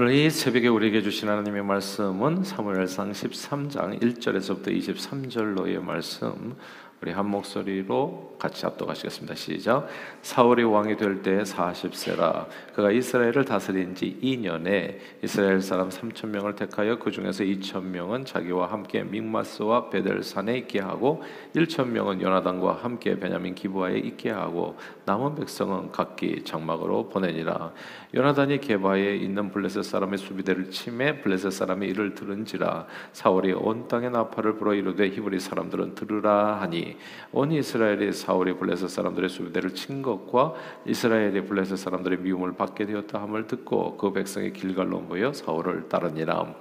오늘 이 새벽에 우리에게 주신 하나님의 말씀은 사무엘상 13장 1절에서부터 23절로의 말씀 우리 한 목소리로 같이 합독하시겠습니다. 시작. 사울이 왕이 될 때 40세라 그가 이스라엘을 다스린 지 2년에 이스라엘 사람 3천 명을 택하여 그 중에서 2천 명은 자기와 함께 믹마스와 베델산에 있게 하고 1천 명은 요나단과 함께 베냐민 기부하에 있게 하고 남은 백성은 각기 장막으로 보내니라. 요나단이 게바에 있는 블레셋 사람의 수비대를 침해 블레셋 사람이 이를 들은지라 사울이 온 땅에 나팔을 불어 이르되 히브리 사람들은 들으라 하니 온 이스라엘이 사울이 블레셋 사람들의 수비대를 친 것과 이스라엘이 블레셋 사람들의 미움을 받게 되었다 함을 듣고 그 백성이 길갈로 모여 사울을 따르니라.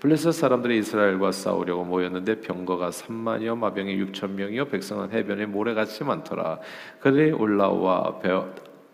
블레셋 사람들이 이스라엘과 싸우려고 모였는데 병거가 3만여 마병이 6천 명이요 백성은 해변에 모래같이 많더라. 그들이 올라와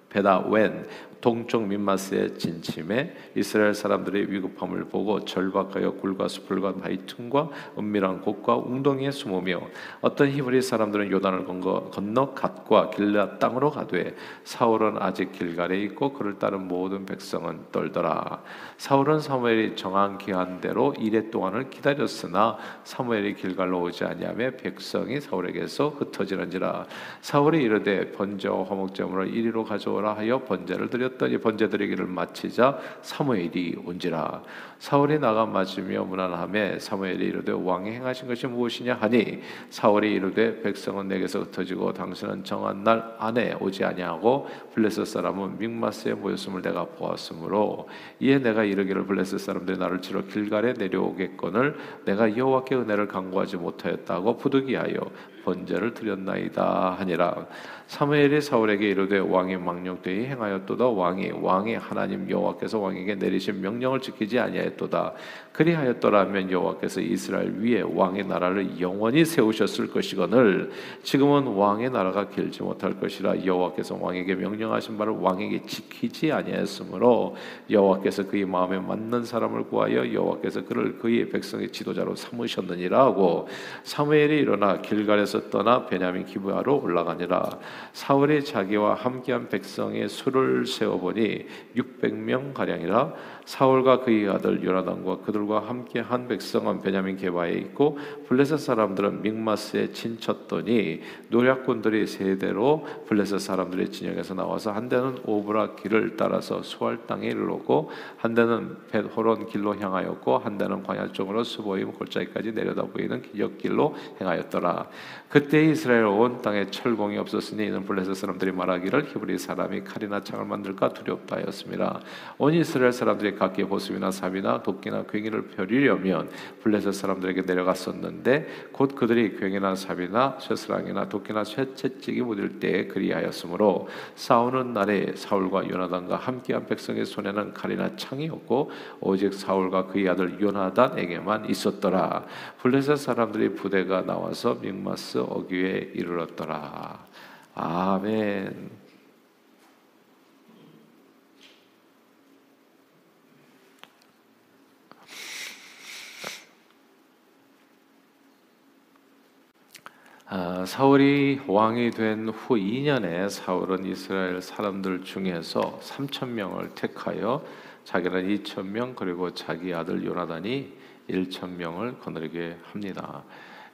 베다웬 동쪽 민마스의 진침에 이스라엘 사람들의 위급함을 보고 절박하여 굴과 숲을과 바위 틈과 은밀한 곳과 웅덩이에 숨으며 어떤 히브리 사람들은 요단을 건너 갓과 길라 땅으로 가되 사울은 아직 길갈에 있고 그를 따른 모든 백성은 떨더라. 사울은 사무엘이 정한 기한대로 이래 동안을 기다렸으나 사무엘이 길갈로 오지 아니하며 백성이 사울에게서 흩어지는지라. 사울이 이르되 번제와 화목제물을 이리로 가져오라 하여 번제를 드렸 드렸더니 번제 드리기를 마치자 사무엘이 온지라. 사울이 나가 맞으며 무난함에 사무엘이 이르되 왕이 행하신 것이 무엇이냐 하니 사울이 이르되 백성은 내게서 흩어지고 당신은 정한 날 안에 오지 아니하고 블레셋 사람은 믹마스에 모였음을 내가 보았으므로 이에 내가 이르기를 블레셋 사람들이 나를 치러 길갈에 내려오겠거늘 내가 여호와께 은혜를 간구하지 못하였다고 부득이하여 번제를 드렸나이다 하니라. 사무엘이 사울에게 이르되 왕이 망령되이 행하였도다. 왕이 왕이 하나님 여호와께서 왕에게 내리신 명령을 지키지 아니하였도다. 그리하였더라면 여호와께서 이스라엘 위에 왕의 나라를 영원히 세우셨을 것이거늘 지금은 왕의 나라가 길지 못할 것이라 여호와께서 왕에게 명령하신 바를 왕에게 지키지 아니하였으므로 여호와께서 그의 마음에 맞는 사람을 구하여 여호와께서 그를 그의 백성의 지도자로 삼으셨느니라 하고 사무엘이 일어나 길갈에서 떠나 베냐민 기브아로 올라가니라. 사울이 자기와 함께한 백성의 수를 세어보니 600명 가량이라. 사울과 그의 아들 요나단과 그들과 함께 한 백성은 베냐민 게바에 있고 블레셋 사람들은 믹마스에 진 쳤더니 노략꾼들이 세 대로 블레셋 사람들의 진영에서 나와서 한 대는 오브라 길을 따라서 수알 땅에 이르렀고 한 대는 벳호론 길로 향하였고 한 대는 광야 쪽으로 스보임 골짜기까지 내려다 보이는 지역 길로 행하였더라 그때 이스라엘 온 땅에 철공이 없었으니 이는 블레셋 사람들이 말하기를 히브리 사람이 칼이나 창을 만들까 두렵다 하였습니다. 온 이스라엘 사람들이 각기 보습이나 삽이나 도끼나 괭이를 펴리려면 블레셋 사람들에게 내려갔었는데 곧 그들이 괭이나 삽이나 쇠스랑이나 도끼나 쇠채찍이 묻을 때에 그리하였으므로 싸우는 날에 사울과 요나단과 함께한 백성의 손에는 칼이나 창이었고 오직 사울과 그의 아들 요나단에게만 있었더라. 블레셋 사람들이 부대가 나와서 믹마스 어귀에 이르렀더라 아멘. 아, 사울이 왕이 된 후 2년에 사울은 이스라엘 사람들 중에서 3천 명을 택하여 자기는 2천 명 그리고 자기 아들 요나단이 1천 명을 거느리게 합니다.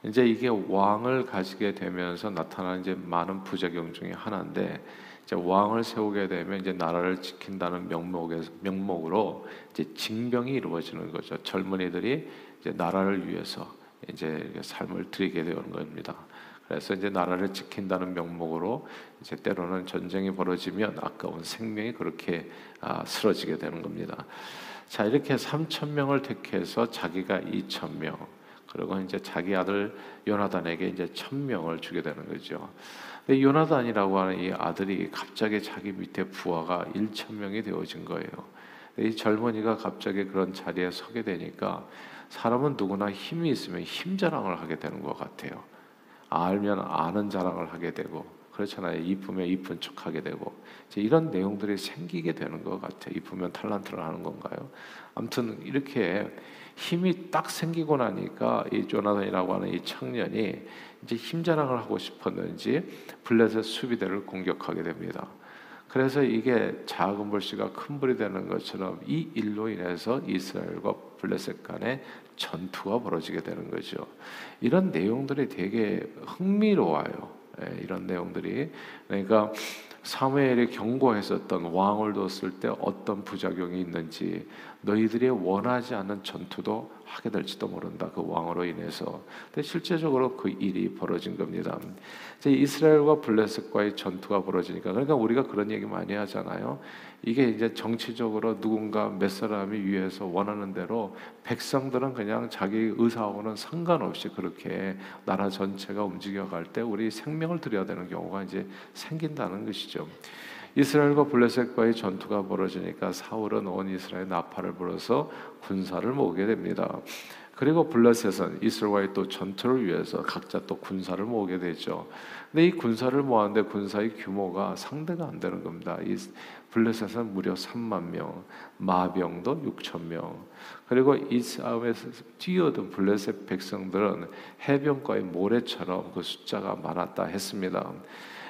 이제 이게 왕을 가지게 되면서 나타나는 이제 많은 부작용 중에 하나인데 이제 왕을 세우게 되면 이제 나라를 지킨다는 명목에 명목으로 이제 징병이 이루어지는 거죠. 젊은이들이 이제 나라를 위해서 이제 삶을 드리게 되는 겁니다. 그래서 이제 나라를 지킨다는 명목으로 이제 때로는 전쟁이 벌어지면 아까운 생명이 그렇게 아, 쓰러지게 되는 겁니다. 자 이렇게 3천 명을 택해서 자기가 2천 명 그리고 이제 자기 아들 요나단에게 이제 천 명을 주게 되는 거죠. 근데 요나단이라고 하는 이 아들이 갑자기 자기 밑에 부하가 1천 명이 되어진 거예요. 이 젊은이가 갑자기 그런 자리에 서게 되니까 사람은 누구나 힘이 있으면 힘 자랑을 하게 되는 것 같아요. 알면 아는 자랑을 하게 되고 그렇잖아요. 이쁘면 이쁜 척하게 되고 이런 내용들이 생기게 되는 것 같아요. 이쁘면 탈란트를 하는 건가요? 아무튼 이렇게 힘이 딱 생기고 나니까 이 조나단이라고 하는 이 청년이 이제 힘 자랑을 하고 싶었는지 블레셋 수비대를 공격하게 됩니다. 그래서 이게 작은 불씨가 큰 불이 되는 것처럼 이 일로 인해서 이스라엘과 블레셋 간에 전투가 벌어지게 되는 거죠. 이런 내용들이 되게 흥미로워요. 예, 이런 내용들이. 그러니까 사무엘이 경고했었던 왕을 뒀을 때 어떤 부작용이 있는지 너희들이 원하지 않는 전투도 하게 될지도 모른다. 그 왕으로 인해서. 근데 실제적으로 그 일이 벌어진 겁니다. 이제 이스라엘과 블레셋과의 전투가 벌어지니까 그러니까 우리가 그런 얘기 많이 하잖아요. 이게 이제 정치적으로 누군가 몇 사람이 위해서 원하는 대로 백성들은 그냥 자기 의사하고는 상관없이 그렇게 나라 전체가 움직여갈 때 우리 생명을 들여야 되는 경우가 이제 생긴다는 것이죠. 이스라엘과 블레셋과의 전투가 벌어지니까 사울은 온 이스라엘 나팔을 불어서 군사를 모으게 됩니다. 그리고 블레셋은 이스라엘과의 또 전투를 위해서 각자 또 군사를 모으게 되죠. 근데 이 군사를 모았는데 군사의 규모가 상대가 안 되는 겁니다. 이 블레셋은 무려 3만 명, 마병도 6천 명. 그리고 이 싸움에서 뛰어든 블레셋 백성들은 해변가의 모래처럼 그 숫자가 많았다 했습니다.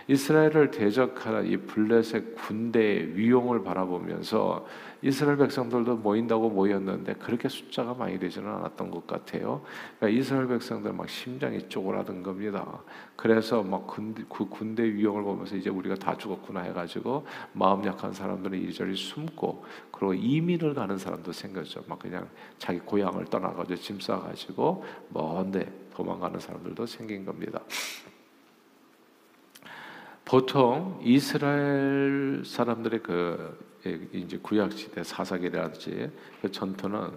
이스라엘을 대적하는 이 블레셋 군대의 위용을 바라보면서 이스라엘 백성들도 모인다고 모였는데 그렇게 숫자가 많이 되지는 않았던 것 같아요. 그러니까 이스라엘 백성들 막 심장이 쪼그라든 겁니다. 그래서 막 군대, 그 군대 위용을 보면서 이제 우리가 다 죽었구나 해가지고 마음 약한 사람들은 이리저리 숨고 그리고 이민을 가는 사람도 생겼죠. 막 그냥 자기 고향을 떠나가지고 짐 싸가지고 먼데 도망가는 사람들도 생긴 겁니다. 보통 이스라엘 사람들의 그 이제 구약 시대 사사기라든지 그 전투는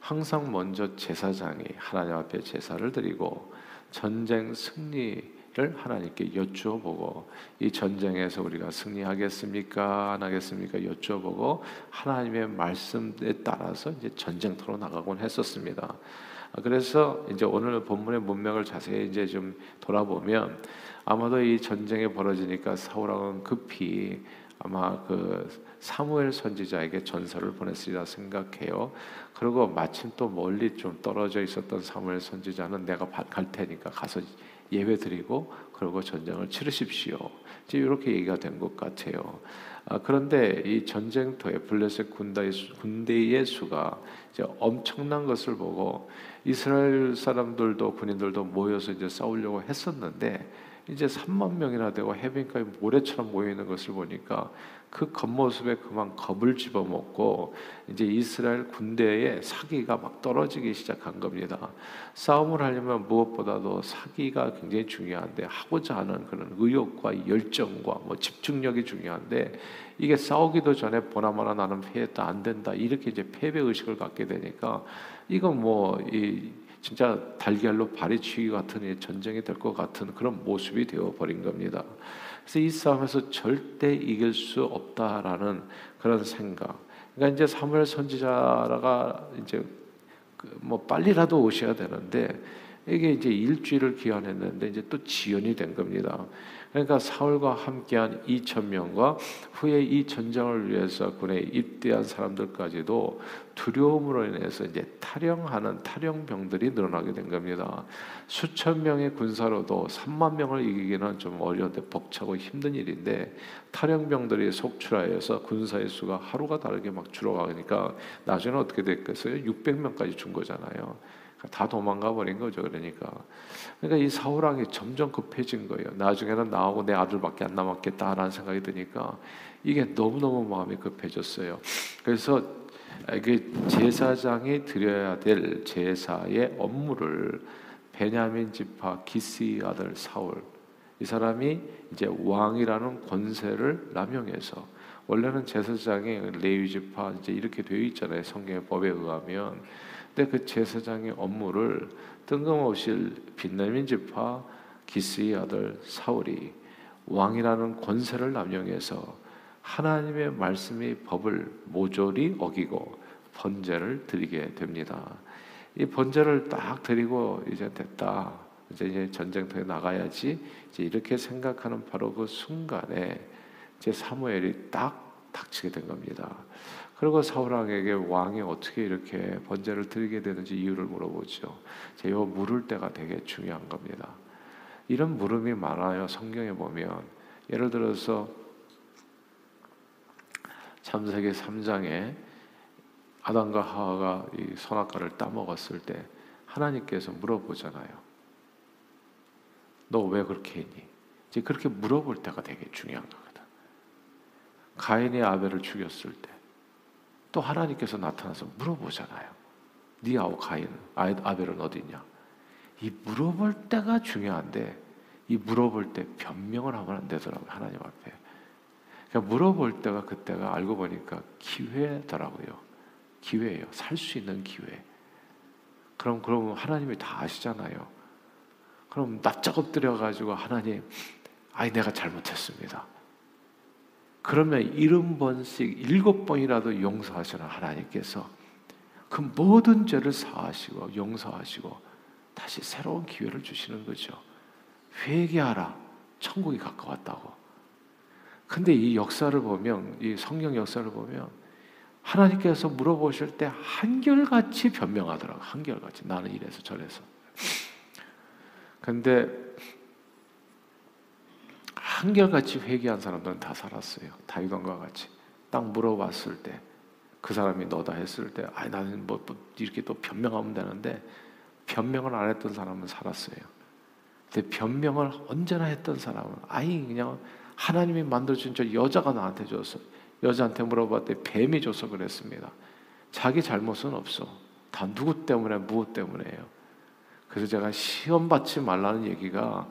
항상 먼저 제사장이 하나님 앞에 제사를 드리고 전쟁 승리를 하나님께 여쭈어보고 이 전쟁에서 우리가 승리하겠습니까 안 하겠습니까 여쭈어보고 하나님의 말씀에 따라서 이제 전쟁터로 나가곤 했었습니다. 그래서 이제 오늘 본문의 문맥을 자세히 이제 좀 돌아보면 아마도 이 전쟁이 벌어지니까 사울왕은 급히 아마 그 사무엘 선지자에게 전설을 보냈으리라 생각해요. 그리고 마침 또 멀리 좀 떨어져 있었던 사무엘 선지자는 내가 갈 테니까 가서 예배 드리고 그리고 전쟁을 치르십시오. 이제 이렇게 얘기가 된 것 같아요. 아, 그런데 이 전쟁터에 블레셋 군대의, 군대의 수가 이제 엄청난 것을 보고 이스라엘 사람들도 군인들도 모여서 이제 싸우려고 했었는데 이제 3만 명이나 되고 해변가에 모래처럼 모여 있는 것을 보니까 그 겉모습에 그만 겁을 집어먹고 이제 이스라엘 군대의 사기가 막 떨어지기 시작한 겁니다. 싸움을 하려면 무엇보다도 사기가 굉장히 중요한데 하고자 하는 그런 의욕과 열정과 뭐 집중력이 중요한데 이게 싸우기도 전에 보나마나 나는 패했다 안 된다 이렇게 이제 패배 의식을 갖게 되니까 이건 뭐 이 진짜 달걀로 발이 치기 같은 전쟁이 될 것 같은 그런 모습이 되어 버린 겁니다. 그래서 이 싸움에서 절대 이길 수 없다라는 그런 생각. 그러니까 이제 사무엘 선지자가 이제 그뭐 빨리라도 오셔야 되는데 이게 이제 일주일을 기한했는데 이제 또 지연이 된 겁니다. 그러니까 사울과 함께한 2천 명과 후에 이 전쟁을 위해서 군에 입대한 사람들까지도 두려움으로 인해서 이제 탈영하는 탈영병들이 늘어나게 된 겁니다. 수천 명의 군사로도 3만 명을 이기기는 좀 어려운데 벅차고 힘든 일인데 탈영병들이 속출하여서 군사의 수가 하루가 다르게 막 줄어가니까 나중에 어떻게 됐겠어요? 600명까지 준 거잖아요. 다 도망가 버린 거죠. 그러니까. 그러니까 이 사울왕이 점점 급해진 거예요. 나중에는 나하고 내 아들밖에 안 남았겠다라는 생각이 드니까 이게 너무 너무 마음이 급해졌어요. 그래서 그 제사장이 드려야 될 제사의 업무를 베냐민 지파 기스 아들 사울 이 사람이 이제 왕이라는 권세를 남용해서 원래는 제사장이 레위 지파 이제 이렇게 되어 있잖아요. 성경의 법에 의하면 근데 그 제사장의 업무를 뜬금없이 빛나민 지파 기스의 아들 사울이 왕이라는 권세를 남용해서 하나님의 말씀의 법을 모조리 어기고 번제를 드리게 됩니다. 이 번제를 딱 드리고 이제 됐다. 이제, 이제 전쟁터에 나가야지. 이제 이렇게 생각하는 바로 그 순간에 이제 사무엘이 딱 닥치게 된 겁니다. 그리고 사울왕에게 왕이 어떻게 이렇게 번제를 드리게 되는지 이유를 물어보죠. 제가 물을 때가 되게 중요한 겁니다. 이런 물음이 많아요. 성경에 보면 예를 들어서 참세기 3장에 아담과 하와가 이 선악과를 따먹었을 때 하나님께서 물어보잖아요. 너 왜 그렇게 했니? 이제 그렇게 물어볼 때가 되게 중요한 거거든. 가인이 아벨을 죽였을 때 또 하나님께서 나타나서 물어보잖아요. 네 아우 가인, 아벨은 어디 있냐? 이 물어볼 때가 중요한데 이 물어볼 때 변명을 하면 안 되더라고요. 하나님 앞에. 그러니까 물어볼 때가 그때가 알고 보니까 기회더라고요. 기회예요. 살 수 있는 기회. 그럼 그럼 하나님이 다 아시잖아요. 그럼 납작 엎드려 가지고 하나님, 아이 내가 잘못했습니다. 그러면 일흔 번씩 일곱 번이라도 용서하시는 하나님께서 그 모든 죄를 사하시고 용서하시고 다시 새로운 기회를 주시는 거죠. 회개하라. 천국이 가까웠다고. 근데 이 역사를 보면 이 성경 역사를 보면 하나님께서 물어보실 때 한결같이 변명하더라고. 한결같이 나는 이래서 저래서. 근데 한결같이 회개한 사람들은 다 살았어요. 다윗왕과 같이 딱 물어봤을 때 그 사람이 너다 했을 때, 아 나는 뭐, 뭐 이렇게 또 변명하면 되는데 변명을 안 했던 사람은 살았어요. 근데 변명을 언제나 했던 사람은 아이 그냥 하나님이 만들어준 저 여자가 나한테 줬어. 여자한테 물어봤더니 뱀이 줘서 그랬습니다. 자기 잘못은 없어. 다 누구 때문에 무엇 때문에요. 그래서 제가 시험 받지 말라는 얘기가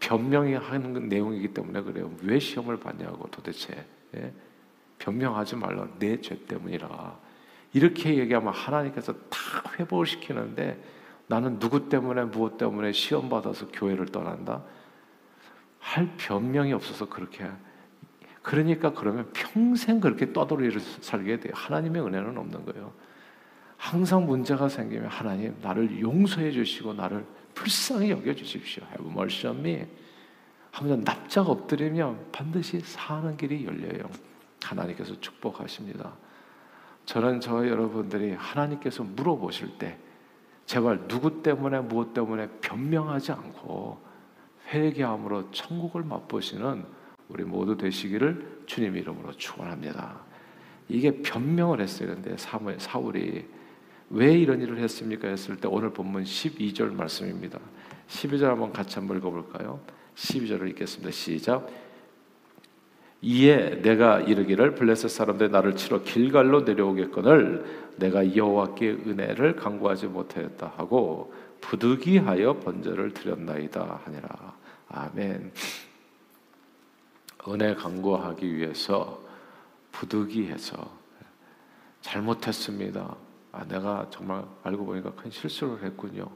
변명이 하는 내용이기 때문에 그래요. 왜 시험을 받냐고 도대체. 예? 변명하지 말라. 내 죄 때문이라. 이렇게 얘기하면 하나님께서 다 회복을 시키는데 나는 누구 때문에 무엇 때문에 시험 받아서 교회를 떠난다? 할 변명이 없어서 그렇게 그러니까 그러면 평생 그렇게 떠돌이를 살게 돼요. 하나님의 은혜는 없는 거예요. 항상 문제가 생기면 하나님 나를 용서해 주시고 나를 불쌍히 여겨 주십시오. Have mercy on me. 하면 납작 엎드리면 반드시 사는 길이 열려요. 하나님께서 축복하십니다. 저는 저 여러분들이 하나님께서 물어보실 때 제발 누구 때문에 무엇 때문에 변명하지 않고 회개함으로 천국을 맛보시는 우리 모두 되시기를 주님 이름으로 축원합니다. 이게 변명을 했어요. 근데 사울이 왜 이런 일을 했습니까? 했을 때 오늘 본문 12절 말씀입니다. 12절 한번 같이 한번 읽어볼까요? 12절을 읽겠습니다. 시작. 이에 내가 이르기를 블레셋 사람들 나를 치러 길갈로 내려오겠거늘 내가 여호와께 은혜를 간구하지 못하였다 하고 부득이하여 번제를 드렸나이다 하니라. 아멘. 은혜 간구하기 위해서 부득이해서 잘못했습니다. 아, 내가 정말 알고 보니까 큰 실수를 했군요.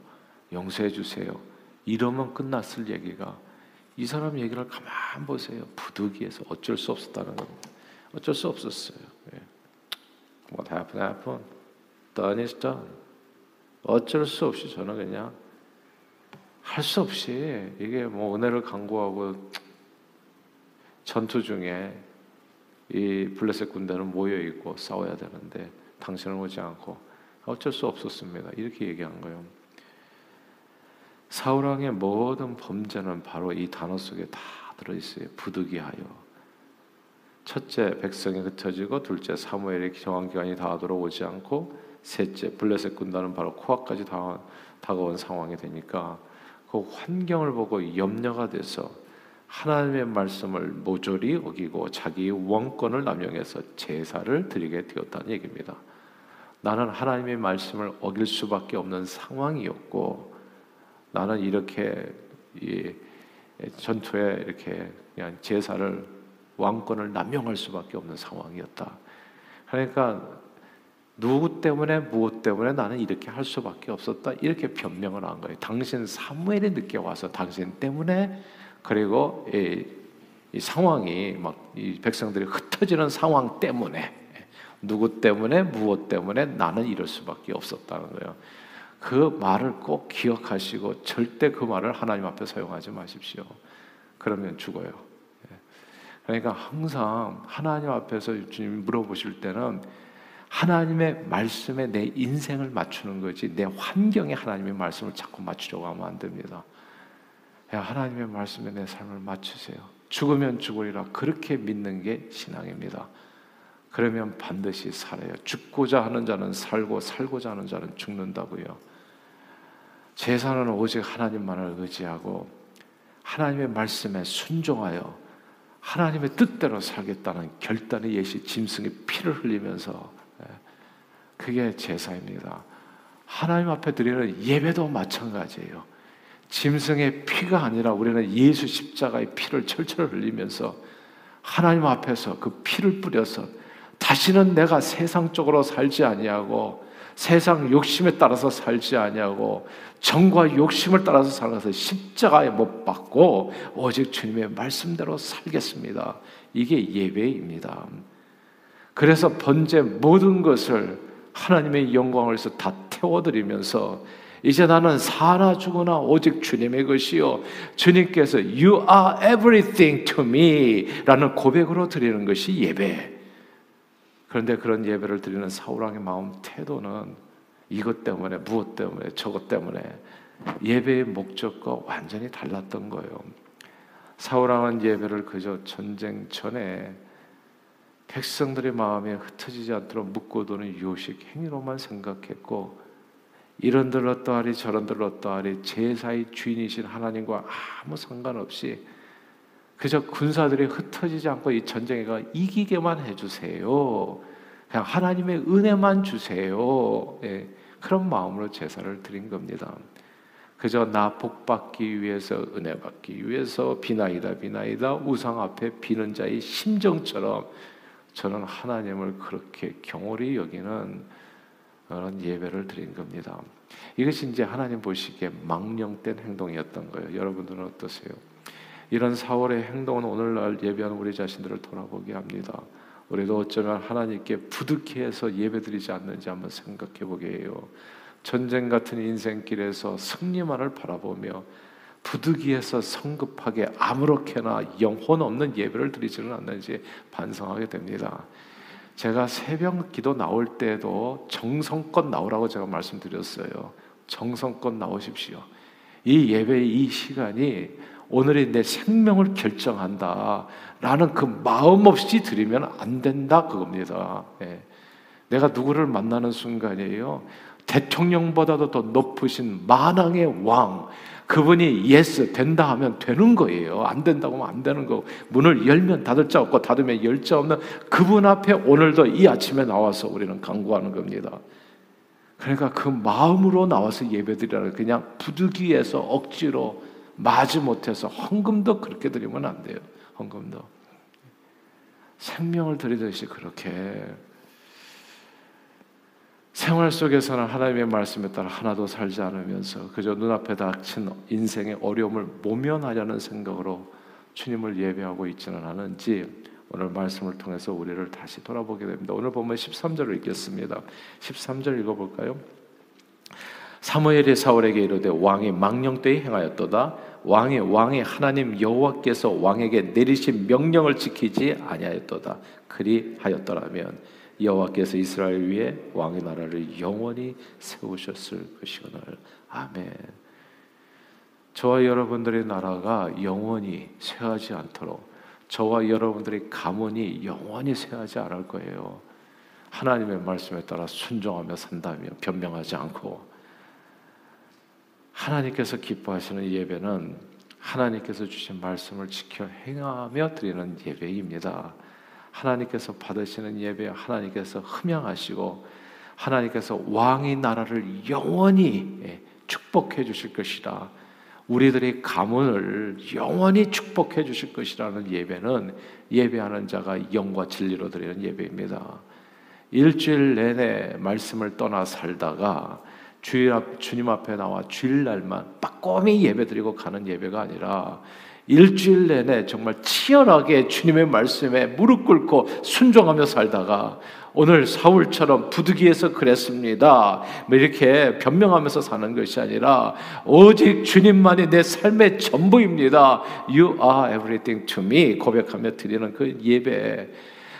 용서해 주세요. 이러면 끝났을 얘기가 이 사람 얘기를 가만 보세요. 부득이해서 어쩔 수 없었다는 겁니다. 어쩔 수 없었어요. 예. What happened, happened. Done is done. 어쩔 수 없이 저는 그냥 할 수 없이 이게 뭐 은혜를 강구하고 전투 중에 이 블레셋 군대는 모여 있고 싸워야 되는데 당신은 오지 않고 어쩔 수 없었습니다. 이렇게 얘기한 거예요. 사울 왕의 모든 범죄는 바로 이 단어 속에 다 들어 있어요. 부득이하여. 첫째 백성이 흩어지고 둘째 사무엘의 정한 기간이 다하도록 오지 않고 셋째 블레셋 군단은 바로 코앞까지 다가온 상황이 되니까 그 환경을 보고 염려가 돼서 하나님의 말씀을 모조리 어기고 자기 원권을 남용해서 제사를 드리게 되었다는 얘기입니다. 나는 하나님의 말씀을 어길 수밖에 없는 상황이었고 나는 이렇게 이 전투에 이렇게 그냥 제사를 왕권을 남용할 수밖에 없는 상황이었다. 그러니까 누구 때문에 무엇 때문에 나는 이렇게 할 수밖에 없었다 이렇게 변명을 한 거예요. 당신 사무엘이 늦게 와서 당신 때문에 그리고 이, 이 상황이 막 이 백성들이 흩어지는 상황 때문에 누구 때문에 무엇 때문에 나는 이럴 수밖에 없었다는 거예요. 그 말을 꼭 기억하시고 절대 그 말을 하나님 앞에 사용하지 마십시오. 그러면 죽어요. 예. 그러니까 항상 하나님 앞에서 주님 물어보실 때는 하나님의 말씀에 내 인생을 맞추는 거지 내 환경에 하나님의 말씀을 자꾸 맞추려고 하면 안 됩니다. 하나님의 말씀에 내 삶을 맞추세요. 죽으면 죽으리라 그렇게 믿는 게 신앙입니다. 그러면 반드시 살아요. 죽고자 하는 자는 살고 살고자 하는 자는 죽는다고요. 제사는 오직 하나님만을 의지하고 하나님의 말씀에 순종하여 하나님의 뜻대로 살겠다는 결단의 예시 짐승의 피를 흘리면서 예, 그게 제사입니다. 하나님 앞에 드리는 예배도 마찬가지예요. 짐승의 피가 아니라 우리는 예수 십자가의 피를 철철 흘리면서 하나님 앞에서 그 피를 뿌려서 다시는 내가 세상적으로 살지 아니하고 세상 욕심에 따라서 살지 아니하고 정과 욕심을 따라서 살아서 십자가에 못 박고 오직 주님의 말씀대로 살겠습니다. 이게 예배입니다. 그래서 번제 모든 것을 하나님의 영광을 위해서 다 태워드리면서 이제 나는 사나 죽으나 오직 주님의 것이요. 주님께서 You are everything to me 라는 고백으로 드리는 것이 예배. 그런데 그런 예배를 드리는 사울왕의 마음 태도는 이것 때문에 무엇 때문에 저것 때문에 예배의 목적과 완전히 달랐던 거예요. 사울왕은 예배를 그저 전쟁 전에 백성들의 마음에 흩어지지 않도록 묶어두는 요식 행위로만 생각했고 이런들 어떠하리 저런들 어떠하리 제사의 주인이신 하나님과 아무 상관없이 그저 군사들이 흩어지지 않고 이 전쟁에가 이기게만 해주세요. 그냥 하나님의 은혜만 주세요. 예, 그런 마음으로 제사를 드린 겁니다. 그저 나 복받기 위해서 은혜 받기 위해서 비나이다 비나이다 우상 앞에 비는 자의 심정처럼 저는 하나님을 그렇게 경홀히 여기는 그런 예배를 드린 겁니다. 이것이 이제 하나님 보시기에 망령된 행동이었던 거예요. 여러분들은 어떠세요? 이런 사월의 행동은 오늘날 예배하는 우리 자신들을 돌아보게 합니다. 우리도 어쩌면 하나님께 부득이해서 예배드리지 않는지 한번 생각해 보게 해요. 전쟁 같은 인생길에서 승리만을 바라보며 부득이해서 성급하게 아무렇게나 영혼 없는 예배를 드리지는 않는지 반성하게 됩니다. 제가 새벽 기도 나올 때도 정성껏 나오라고 제가 말씀드렸어요. 정성껏 나오십시오. 이 예배의 이 시간이 오늘의 내 생명을 결정한다. 라는 그 마음 없이 드리면 안 된다. 그겁니다. 예. 내가 누구를 만나는 순간이에요. 대통령보다도 더 높으신 만왕의 왕. 그분이 yes 된다 하면 되는 거예요. 안 된다고 하면 안 되는 거. 문을 열면 닫을 자 없고 닫으면 열 자 없는 그분 앞에 오늘도 이 아침에 나와서 우리는 강구하는 겁니다. 그러니까 그 마음으로 나와서 예배드리라는 그냥 부득이해서 억지로 마지 못해서 헌금도 그렇게 드리면 안 돼요. 헌금도 생명을 드리듯이 그렇게 생활 속에서는 하나님의 말씀에 따라 하나도 살지 않으면서 그저 눈앞에 닥친 인생의 어려움을 모면하려는 생각으로 주님을 예배하고 있지는 않은지 오늘 말씀을 통해서 우리를 다시 돌아보게 됩니다. 오늘 보면 13절을 읽겠습니다. 13절 읽어볼까요? 사무엘이 사울에게 이르되 왕이 망령되이 행하였도다. 왕이 왕의 하나님 여호와께서 왕에게 내리신 명령을 지키지 아니하였도다. 그리하였더라면 여호와께서 이스라엘 위에 왕의 나라를 영원히 세우셨을 것이거늘. 아멘. 저와 여러분들의 나라가 영원히 쇠하지 않도록 저와 여러분들의 가문이 영원히 쇠하지 않을 거예요. 하나님의 말씀에 따라 순종하며 산다며 변명하지 않고 하나님께서 기뻐하시는 예배는 하나님께서 주신 말씀을 지켜 행하며 드리는 예배입니다. 하나님께서 받으시는 예배 하나님께서 흠양하시고 하나님께서 왕의 나라를 영원히 예, 축복해 주실 것이라 우리들의 가문을 영원히 축복해 주실 것이라는 예배는 예배하는 자가 영과 진리로 드리는 예배입니다. 일주일 내내 말씀을 떠나 살다가 주일 앞, 주님 앞에 나와 주일 날만 빠꼼히 예배드리고 가는 예배가 아니라 일주일 내내 정말 치열하게 주님의 말씀에 무릎 꿇고 순종하며 살다가 오늘 사울처럼 부득이해서 그랬습니다. 뭐 이렇게 변명하면서 사는 것이 아니라 오직 주님만이 내 삶의 전부입니다. You are everything to me 고백하며 드리는 그 예배.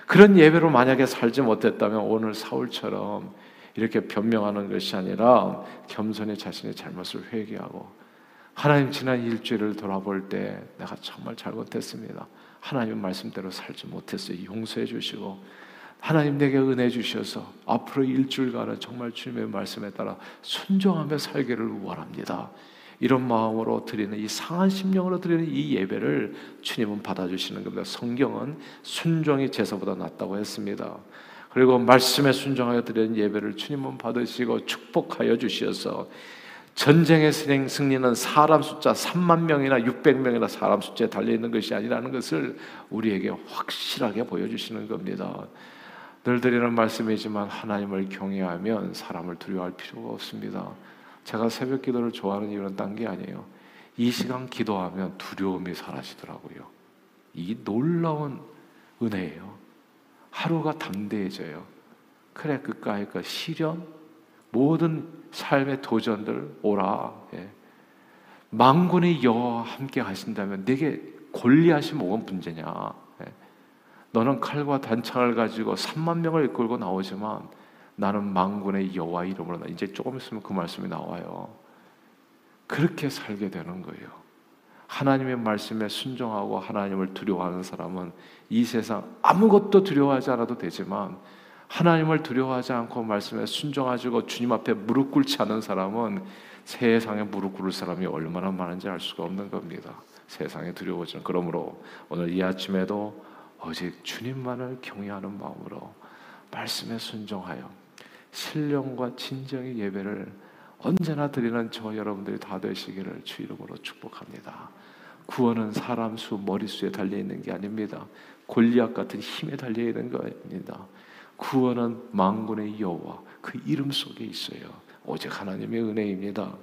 그런 예배로 만약에 살지 못했다면 오늘 사울처럼 이렇게 변명하는 것이 아니라 겸손히 자신의 잘못을 회개하고 하나님 지난 일주일을 돌아볼 때 내가 정말 잘못했습니다. 하나님 말씀대로 살지 못했어요. 용서해 주시고 하나님 내게 은혜 주셔서 앞으로 일주일간은 정말 주님의 말씀에 따라 순종하며 살기를 원합니다. 이런 마음으로 드리는 이 상한 심령으로 드리는 이 예배를 주님은 받아주시는 겁니다. 성경은 순종이 제사보다 낫다고 했습니다. 그리고 말씀에 순종하여 드리는 예배를 주님은 받으시고 축복하여 주셔서 전쟁의 승리는 사람 숫자 3만 명이나 600명이나 사람 숫자에 달려 있는 것이 아니라는 것을 우리에게 확실하게 보여주시는 겁니다. 늘 드리는 말씀이지만 하나님을 경외하면 사람을 두려워할 필요가 없습니다. 제가 새벽 기도를 좋아하는 이유는 딴 게 아니에요. 이 시간 기도하면 두려움이 사라지더라고요. 이 놀라운 은혜예요. 하루가 담대해져요. 그래 그까이 그 시련 모든 삶의 도전들 오라. 예. 망군의 여호와 함께 하신다면 내게 골리앗이 뭐가 문제냐? 예. 너는 칼과 단창을 가지고 3만 명을 이끌고 나오지만 나는 망군의 여호와 이름으로 나 이제 조금 있으면 그 말씀이 나와요. 그렇게 살게 되는 거예요. 하나님의 말씀에 순종하고 하나님을 두려워하는 사람은 이 세상 아무것도 두려워하지 않아도 되지만 하나님을 두려워하지 않고 말씀에 순종하시고 주님 앞에 무릎 꿇지 않은 사람은 세상에 무릎 꿇을 사람이 얼마나 많은지 알 수가 없는 겁니다. 세상에 두려워지는 그러므로 오늘 이 아침에도 오직 주님만을 경외하는 마음으로 말씀에 순종하여 신령과 진정의 예배를 언제나 드리는 저 여러분들이 다 되시기를 주 이름으로 축복합니다. 구원은 사람 수, 머릿수에 달려 있는 게 아닙니다. 골리앗 같은 힘에 달려 있는 거입니다. 구원은 망군의 여호와 그 이름 속에 있어요. 오직 하나님의 은혜입니다.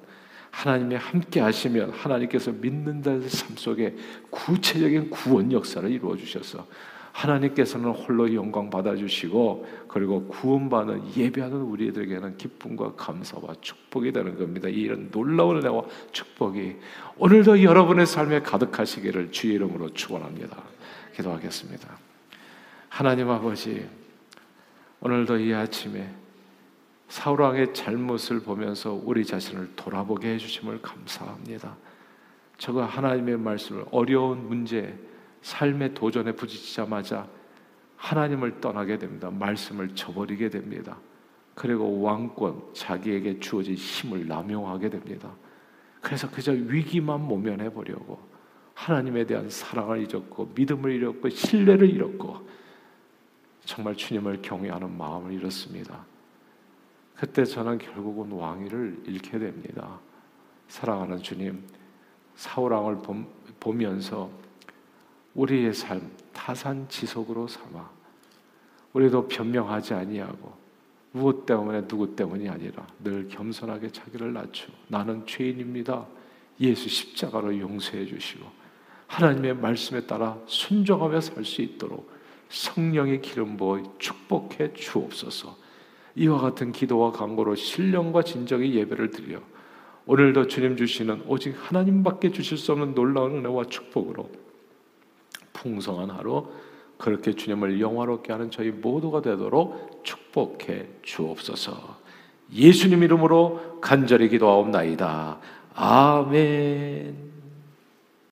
하나님의 함께 하시면 하나님께서 믿는 자의 삶 속에 구체적인 구원 역사를 이루어 주셔서 하나님께서는 홀로 영광 받아주시고 그리고 구원받는 예배하는 우리들에게는 기쁨과 감사와 축복이 되는 겁니다. 이런 놀라운 은혜와 축복이 오늘도 여러분의 삶에 가득하시기를 주의 이름으로 축원합니다. 기도하겠습니다. 하나님 아버지 오늘도 이 아침에 사울 왕의 잘못을 보면서 우리 자신을 돌아보게 해주심을 감사합니다. 저거 하나님의 말씀을 어려운 문제 삶의 도전에 부딪히자마자 하나님을 떠나게 됩니다. 말씀을 저버리게 됩니다. 그리고 왕권, 자기에게 주어진 힘을 남용하게 됩니다. 그래서 그저 위기만 모면해 보려고 하나님에 대한 사랑을 잊었고 믿음을 잃었고 신뢰를 잃었고 정말 주님을 경외하는 마음을 잃었습니다. 그때 저는 결국은 왕위를 잃게 됩니다. 사랑하는 주님, 사울 왕을 보면서 우리의 삶 타산지속으로 삼아 우리도 변명하지 아니하고 무엇 때문에 누구 때문이 아니라 늘 겸손하게 자기를 낮추 나는 죄인입니다. 예수 십자가로 용서해 주시고 하나님의 말씀에 따라 순종하며 살 수 있도록 성령의 기름 부어 축복해 주옵소서. 이와 같은 기도와 간구로 신령과 진정의 예배를 드려 오늘도 주님 주시는 오직 하나님밖에 주실 수 없는 놀라운 은혜와 축복으로 풍성한 하루 그렇게 주님을 영화롭게 하는 저희 모두가 되도록 축복해 주옵소서. 예수님 이름으로 간절히 기도하옵나이다. 아멘.